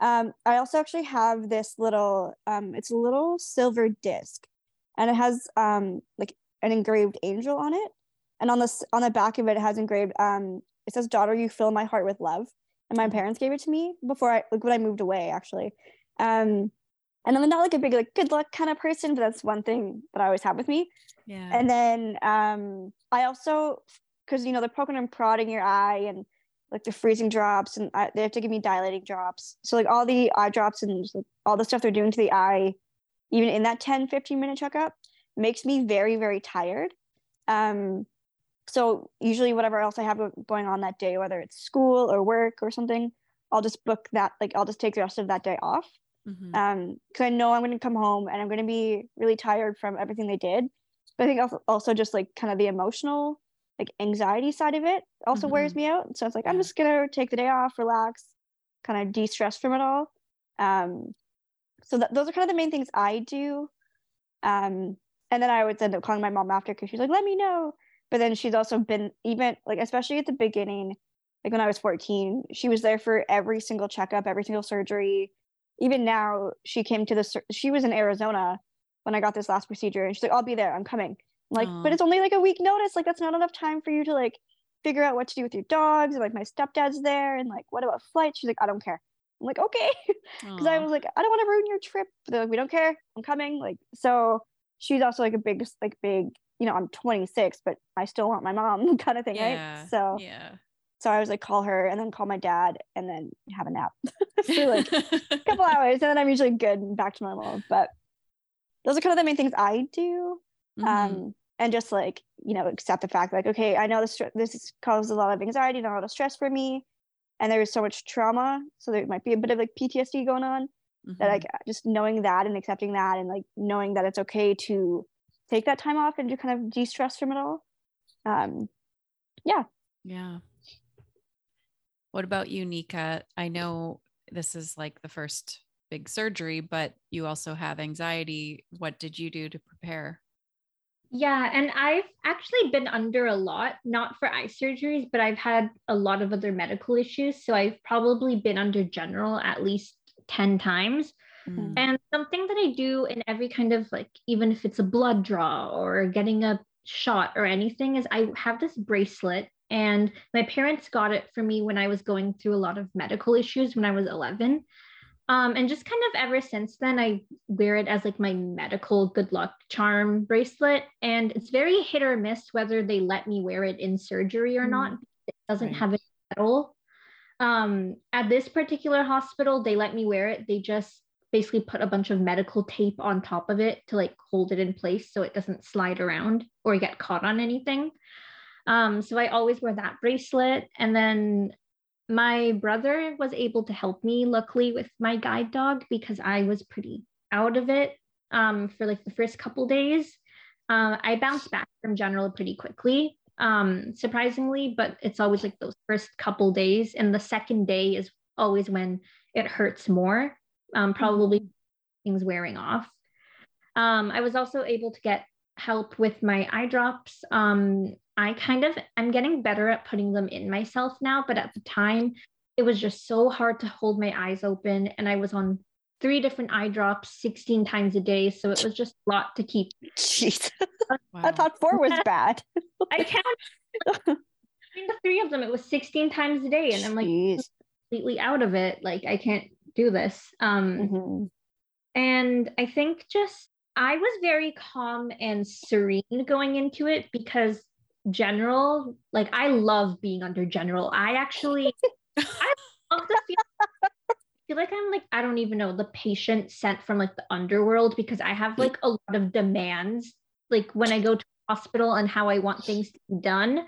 Um, I also actually have this little, um, it's a little silver disc, and it has um like an engraved angel on it, and on the on the back of it, it has engraved um, it says, "Daughter, you fill my heart with love." And my parents gave it to me before I like when I moved away, actually. Um, and I'm not like a big like good luck kind of person, but that's one thing that I always have with me. Yeah. And then um, I also, because you know they're poking and prodding your eye and like the freezing drops, and I, they have to give me dilating drops. So like all the eye drops and like, all the stuff they're doing to the eye, even in that 10, 15 minute checkup, makes me very, very tired. Um, so usually whatever else I have going on that day, whether it's school or work or something, I'll just book that. Like I'll just take the rest of that day off Mhm. um because i know i'm going to come home and i'm going to be really tired from everything they did but i think also, just like kind of the emotional like anxiety side of it also wears Mhm. me out so it's like i'm just going to take the day off relax kind of de-stress from it all um so that, those are kind of the main things i do. Um and then i would end up calling my mom after because she's like let me know. But then she's also been even like especially at the beginning like when i was 14 she was there for every single checkup every single surgery. Even now she came to the sur- she was in arizona when i got this last procedure and she's like i'll be there. I'm coming. I'm like Aw. but it's only like a week notice. Like that's not enough time for you to like figure out what to do with your dogs and like my stepdad's there and like what about flights? She's like i don't care i'm like okay because i was like i don't want to ruin your trip they're like we don't care i'm coming like so she's also like a big like big you know i'm 26 but i still want my mom kind of thing yeah. right so yeah. so i was like call her and then call my dad and then have a nap for like a couple hours and then I'm usually good and back to normal. But those are kind of the main things I do. Mhm. Um, and just like, you know, accept the fact like, okay, I know this, this causes a lot of anxiety and a lot of stress for me. And there's so much trauma. So there might be a bit of like PTSD going on that Mhm. like just knowing that and accepting that and like knowing that it's okay to take that time off and to kind of de-stress from it all. Um, yeah. Yeah. What about you, Nika? I know this is like the first big surgery, but you also have anxiety. What did you do to prepare? Yeah, and I've actually been under a lot, not for eye surgeries, but I've had a lot of other medical issues. So I've probably been under general at least 10 times. Mm. And something that I do in every kind of like, even if it's a blood draw or getting a shot or anything, is I have this bracelet. And my parents got it for me when I was going through a lot of medical issues when I was 11. Um, and just kind of ever since then, I wear it as like my medical good luck charm bracelet. And it's very hit or miss whether they let me wear it in surgery or Mm. not. It doesn't Right. have any metal. Um, at this particular hospital, they let me wear it. They just basically put a bunch of medical tape on top of it to like hold it in place so it doesn't slide around or get caught on anything. Um, so I always wear that bracelet. And then my brother was able to help me, luckily, with my guide dog because I was pretty out of it um, for like the first couple days. Uh, I bounced back from general pretty quickly, um, surprisingly, but it's always like those first couple days. And the second day is always when it hurts more, um, probably things wearing off. Um, I was also able to get help with my eye drops. I kind of I'm getting better at putting them in myself now, but at the time it was just so hard to hold my eyes open and I was on three different eye drops 16 times a day, so it was just a lot to keep. jeez, I thought four was bad. I counted between the three of them it was 16 times a day and I'm like Jeez. completely out of it, like I can't do this. Um Mhm. And I think just I was very calm and serene going into it because general, like I love being under general. I actually I love the feel, feel like I'm like, I don't even know, the patient sent from like the underworld because I have like a lot of demands, like when I go to hospital and how I want things to be done.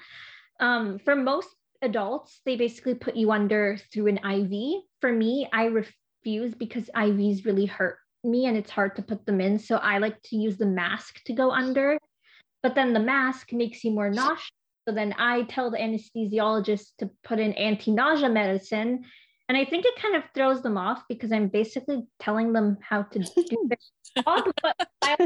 Um, for most adults, they basically put you under through an IV. For me, I refuse because IVs really hurt me and it's hard to put them in. So I like to use the mask to go under. But then the mask makes you more nauseous. So then I tell the anesthesiologist to put in anti nausea medicine. And I think it kind of throws them off because I'm basically telling them how to do their job. But I,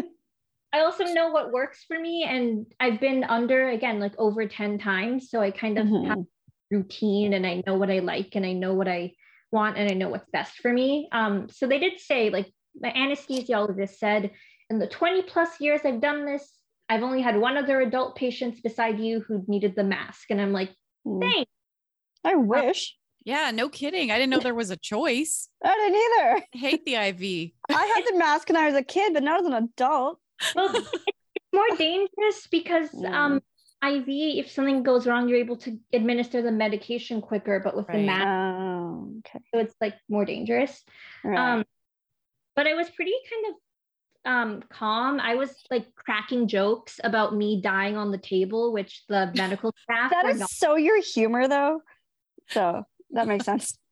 I also know what works for me. And I've been under again like over 10 times. So I kind of Mhm. have routine and I know what I like and I know what I want and I know what's best for me. Um, so they did say, like my anesthesiologist said, in the 20 plus years I've done this, I've only had one other adult patients beside you who needed the mask. And I'm like, Mm. thanks. I wish. Yeah, no kidding. I didn't know there was a choice. I didn't either. I hate the IV. I had the mask when I was a kid, but not as an adult. Well, it's more dangerous because um, IV, if something goes wrong, you're able to administer the medication quicker, but with the mask, Oh, okay. so it's like more dangerous. Right. Um, but I was pretty kind of um calm. I was like cracking jokes about me dying on the table, which the medical staff that is not. so your humor, though. So that makes sense.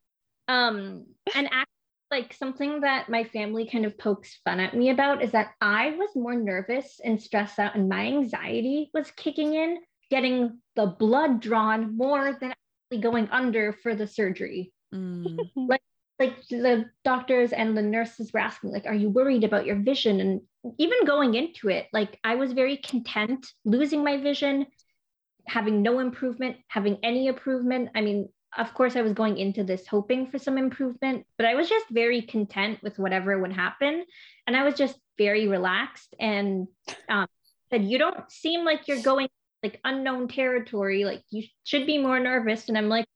Um, and act like something that my family kind of pokes fun at me about is that I was more nervous and stressed out, and my anxiety was kicking in, getting the blood drawn more than actually going under for the surgery. Mm. like the doctors and the nurses were asking like are you worried about your vision? And even going into it like i was very content losing my vision having no improvement having any improvement. I mean of course i was going into this hoping for some improvement but i was just very content with whatever would happen. And i was just very relaxed and um, said you don't seem like you're going like unknown territory. Like you should be more nervous. And i'm like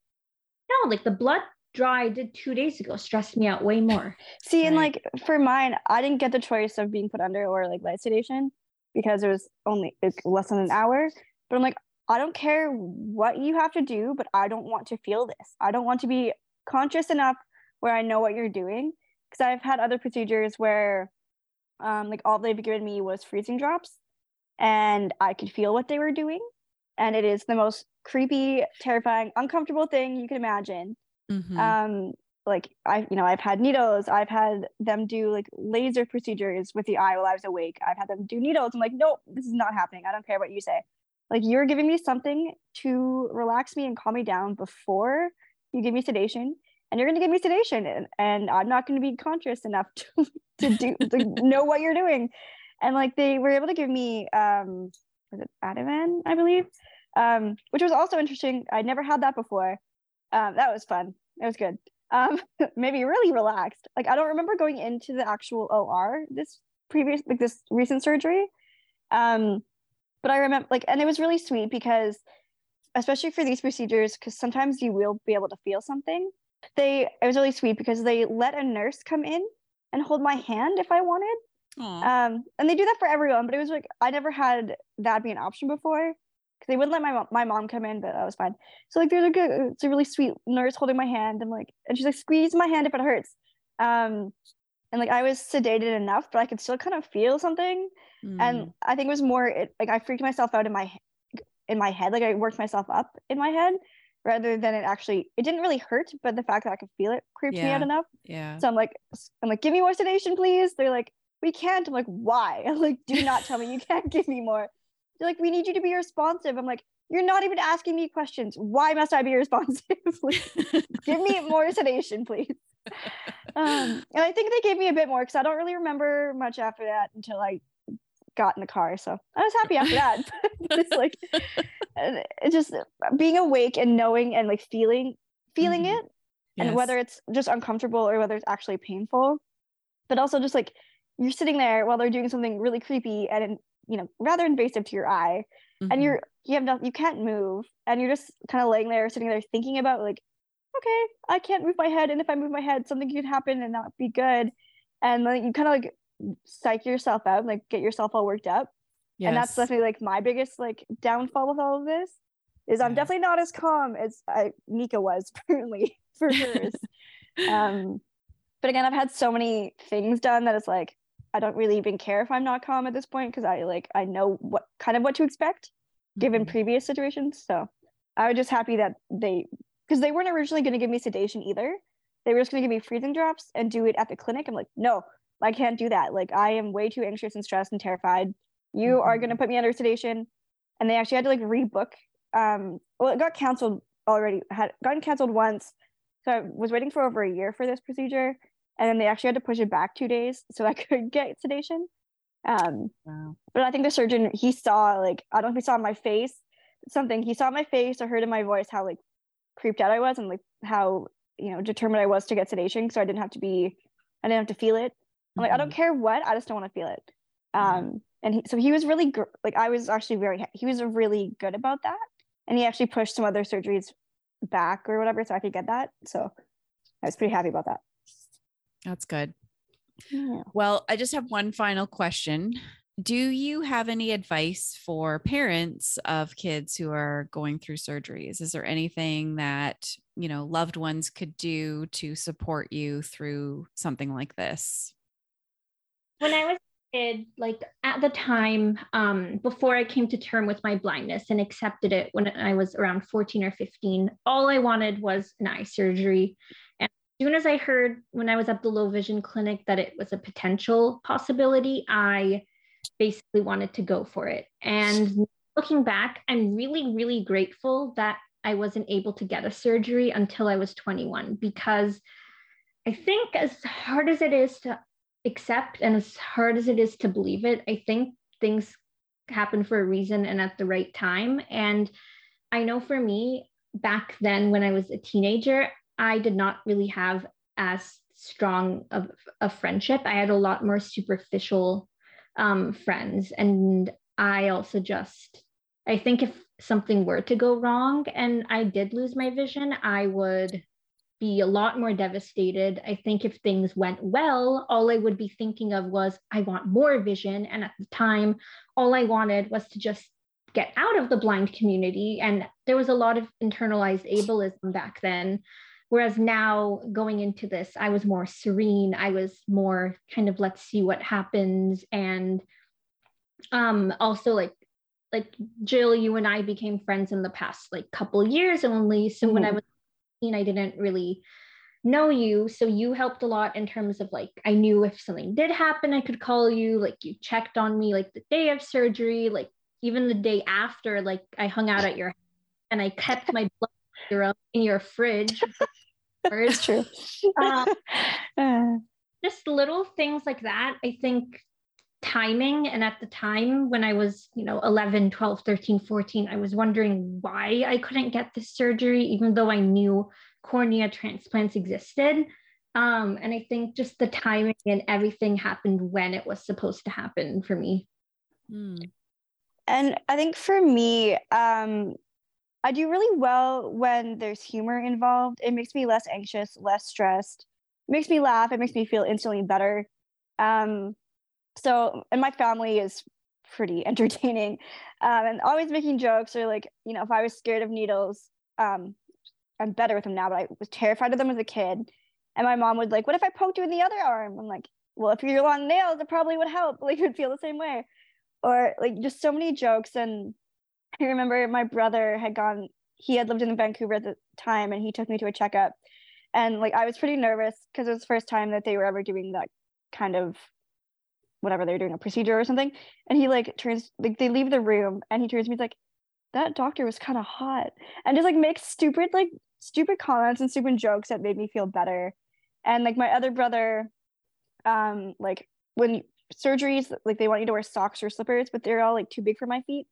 no like the blood draw I did two days ago stressed me out way more. See, and like for mine, I didn't get the choice of being put under or like light sedation because it was only less than an hour. But I'm like, I don't care what you have to do, but I don't want to feel this. I don't want to be conscious enough where I know what you're doing. Because I've had other procedures where, um, like all they've given me was freezing drops, and I could feel what they were doing, and it is the most creepy, terrifying, uncomfortable thing you can imagine Mhm. um like i you know i've had needles. I've had them do like laser procedures with the eye while i was awake. I've had them do needles. I'm like nope this is not happening. I don't care what you say. Like you're giving me something to relax me and calm me down before you give me sedation and you're going to give me sedation and, and i'm not going to be conscious enough to, to do to know what you're doing. And like they were able to give me um was it ativan i believe? Um which was also interesting. I never had that before um, that was fun. It was good. Um, maybe really relaxed. Like I don't remember going into the actual OR this previous like this recent surgery. Um, but I remember like, and it was really sweet because, especially for these procedures, because sometimes you will be able to feel something. They it was really sweet because they let a nurse come in and hold my hand if I wanted. Aw. Um, and they do that for everyone, but it was like I never had that be an option before they wouldn't let my mom, my mom come in, but that was fine. So like, there's a good, it's a really sweet nurse holding my hand. I'm like, and she's like, squeeze my hand if it hurts. Um, and like I was sedated enough, but I could still kind of feel something. Mm. And I think it was more it, like I freaked myself out in my in my head, like I worked myself up in my head rather than it actually. It didn't really hurt, but the fact that I could feel it creeped me out enough. yeah. So I'm like, I'm like, give me more sedation, please. They're like, we can't. I'm like, why? I'm like, do not tell me you can't give me more. They're like, we need you to be responsive. I'm like, you're not even asking me questions. Why must I be responsive? Give me more sedation, please. Um, and I think they gave me a bit more because I don't really remember much after that until I got in the car. So I was happy after that. It's like, it's just being awake and knowing and like feeling, feeling Mhm. it and whether it's just uncomfortable or whether it's actually painful but also just like you're sitting there while they're doing something really creepy and you know rather invasive to your eye. Mhm. and you're you have nothing you can't move. And you're just kind of laying there sitting there thinking about like okay i can't move my head. And if i move my head something could happen and not be good. And then you kind of like psych yourself out like get yourself all worked up. And that's definitely like my biggest like downfall with all of this is i'm Yeah. definitely not as calm as I, nika was apparently for hers um but again i've had so many things done that it's like i don't really even care if i'm not calm at this point because i like i know what kind of what to expect given Mhm. previous situations. So i was just happy that they because they weren't originally going to give me sedation either. They were just going to give me freezing drops and do it at the clinic. I'm like no i can't do that. Like i am way too anxious and stressed and terrified. You are going to put me under sedation. And they actually had to like rebook um well it got canceled already had gotten canceled once. So i was waiting for over a year for this procedure and then they actually had to push it back two days so i could get sedation um Wow. but i think the surgeon he saw like i don't know if he saw my face something he saw my face or heard in my voice how like creeped out i was and like how you know determined I was to get sedation, so I didn't have to be, I didn't have to feel it. I'm like, I don't care what, I just don't want to feel it. Um, and he, so he was really gr- like, I was actually very, he was really good about that, and he actually pushed some other surgeries back or whatever, so I could get that. So I was pretty happy about that. That's good. Yeah. Well, I just have one final question. Do you have any advice for parents of kids who are going through surgeries? Is there anything that, you know, loved ones could do to support you through something like this? when I was a kid, like at the time, um, before I came to term with my blindness and accepted it when I was around 14 or 15, all I wanted was an eye surgery. Soon as I heard when I was at the low vision clinic that it was a potential possibility, I basically wanted to go for it. And looking back, I'm really, really grateful that I wasn't able to get a surgery until I was 21 because I think as hard as it is to accept and as hard as it is to believe it, I think things happen for a reason and at the right time. And I know for me, back then when I was a teenager, I did not really have as strong of a friendship. I had a lot more superficial um, friends. And I also just, I think if something were to go wrong and I did lose my vision, I would be a lot more devastated. I think if things went well, all I would be thinking of was, I want more vision. And at the time, all I wanted was to just get out of the blind community. And there was a lot of internalized ableism back then. Whereas now, going into this, I was more serene. I was more kind of, let's see what happens. And um, also, like, like Jill, you and I became friends in the past like couple years only. So mm-hmm. when I mm-hmm. was I didn't really know you. So you helped a lot in terms of like, I knew if something did happen, I could call you. Like, you checked on me like the day of surgery, like even the day after, like I hung out at your and I kept my blood in your fridge. It's true. uh, just little things like that. I think timing and at the time when i was you know 11 12 13 14 i was wondering why i couldn't get this surgery even though i knew cornea transplants existed um, and i think just the timing and everything happened when it was supposed to happen for me mm. and i think for me um, i do really well when there's humor involved. It makes me less anxious less stressed. It makes me laugh. It makes me feel instantly better. Um, so and my family is pretty entertaining um, and always making jokes or like you know if i was scared of needles um, i'm better with them now but i was terrified of them as a kid. And my mom would like what if i poked you in the other arm? I'm like well if you're long nails it probably would help. Like you'd feel the same way. Or like just so many jokes and i remember my brother had gone he had lived in vancouver at the time and he took me to a checkup. And like i was pretty nervous because it was the first time that they were ever doing that kind of whatever they're doing a procedure or something. And he like turns like they leave the room and he turns to me like that doctor was kind of hot. And just like makes stupid like stupid comments and stupid jokes that made me feel better. And like my other brother um like when surgeries like they want you to wear socks or slippers but they're all like too big for my feet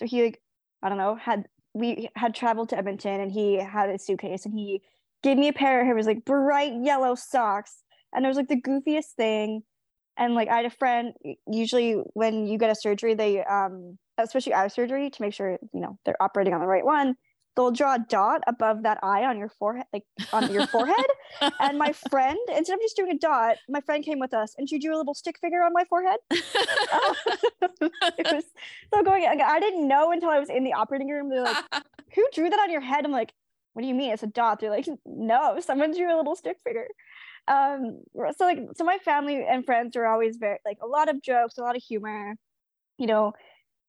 so he like i don't know had we had traveled to edmonton and he had a suitcase and he gave me a pair of his like bright yellow socks and it was like the goofiest thing and like I had a friend. Usually, when you get a surgery, they um, especially eye surgery, to make sure you know they're operating on the right one. They'll draw a dot above that eye on your forehead, like on your forehead. And my friend, instead of just doing a dot, my friend came with us and she drew a little stick figure on my forehead. it was so going. Like, I didn't know until I was in the operating room. They're like, "Who drew that on your head?" I'm like, "What do you mean? It's a dot." They're like, "No, someone drew a little stick figure." um so like so my family and friends are always very like a lot of jokes a lot of humor you know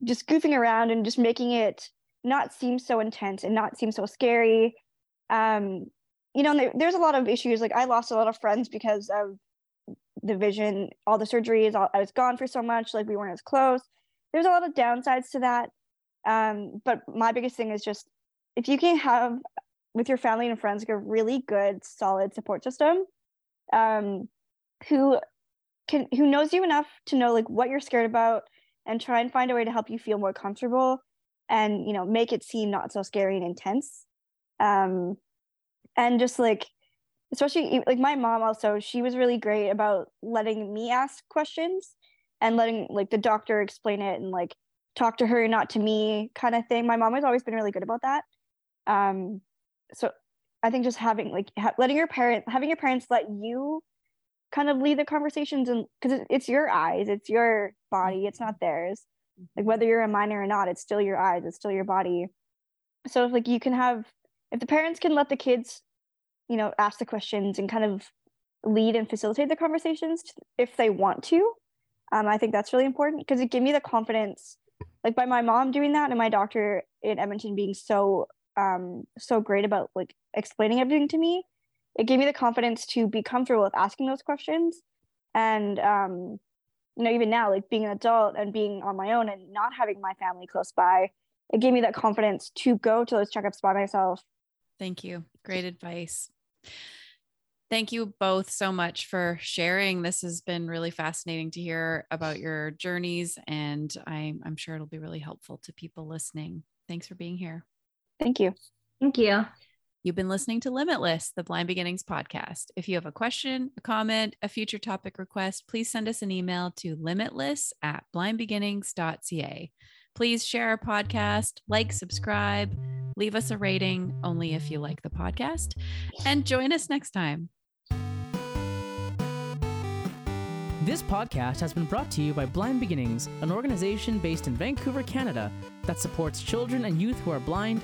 just goofing around and just making it not seem so intense and not seem so scary. Um you know there, there's a lot of issues. Like i lost a lot of friends because of the vision all the surgeries all, i was gone for so much like we weren't as close. There's a lot of downsides to that. Um but my biggest thing is just if you can have with your family and friends like a really good solid support system um, who can who knows you enough to know like what you're scared about and try and find a way to help you feel more comfortable and you know make it seem not so scary and intense. Um and just like especially like my mom also she was really great about letting me ask questions and letting like the doctor explain it and like talk to her not to me kind of thing. My mom has always been really good about that. Um so i think just having like ha- letting your parent having your parents let you kind of lead the conversations and because it's your eyes it's your body it's not theirs like whether you're a minor or not it's still your eyes it's still your body. So if like you can have if the parents can let the kids you know ask the questions and kind of lead and facilitate the conversations if they want to um, i think that's really important because it gave me the confidence like by my mom doing that and my doctor in edmonton being so um so great about like explaining everything to me it gave me the confidence to be comfortable with asking those questions. And um you know even now like being an adult and being on my own and not having my family close by it gave me that confidence to go to those checkups by myself Thank you. Great advice. Thank you both so much for sharing. This has been really fascinating to hear about your journeys, and I'm, I'm sure it'll be really helpful to people listening. Thanks for being here. thank you Thank you. You've been listening to Limitless, the Blind Beginnings podcast. If you have a question, a comment, a future topic request, please send us an email to limitless at blindbeginnings.ca. Please share our podcast, like, subscribe, leave us a rating only if you like the podcast, and join us next time. This podcast has been brought to you by Blind Beginnings, an organization based in Vancouver, Canada, that supports children and youth who are blind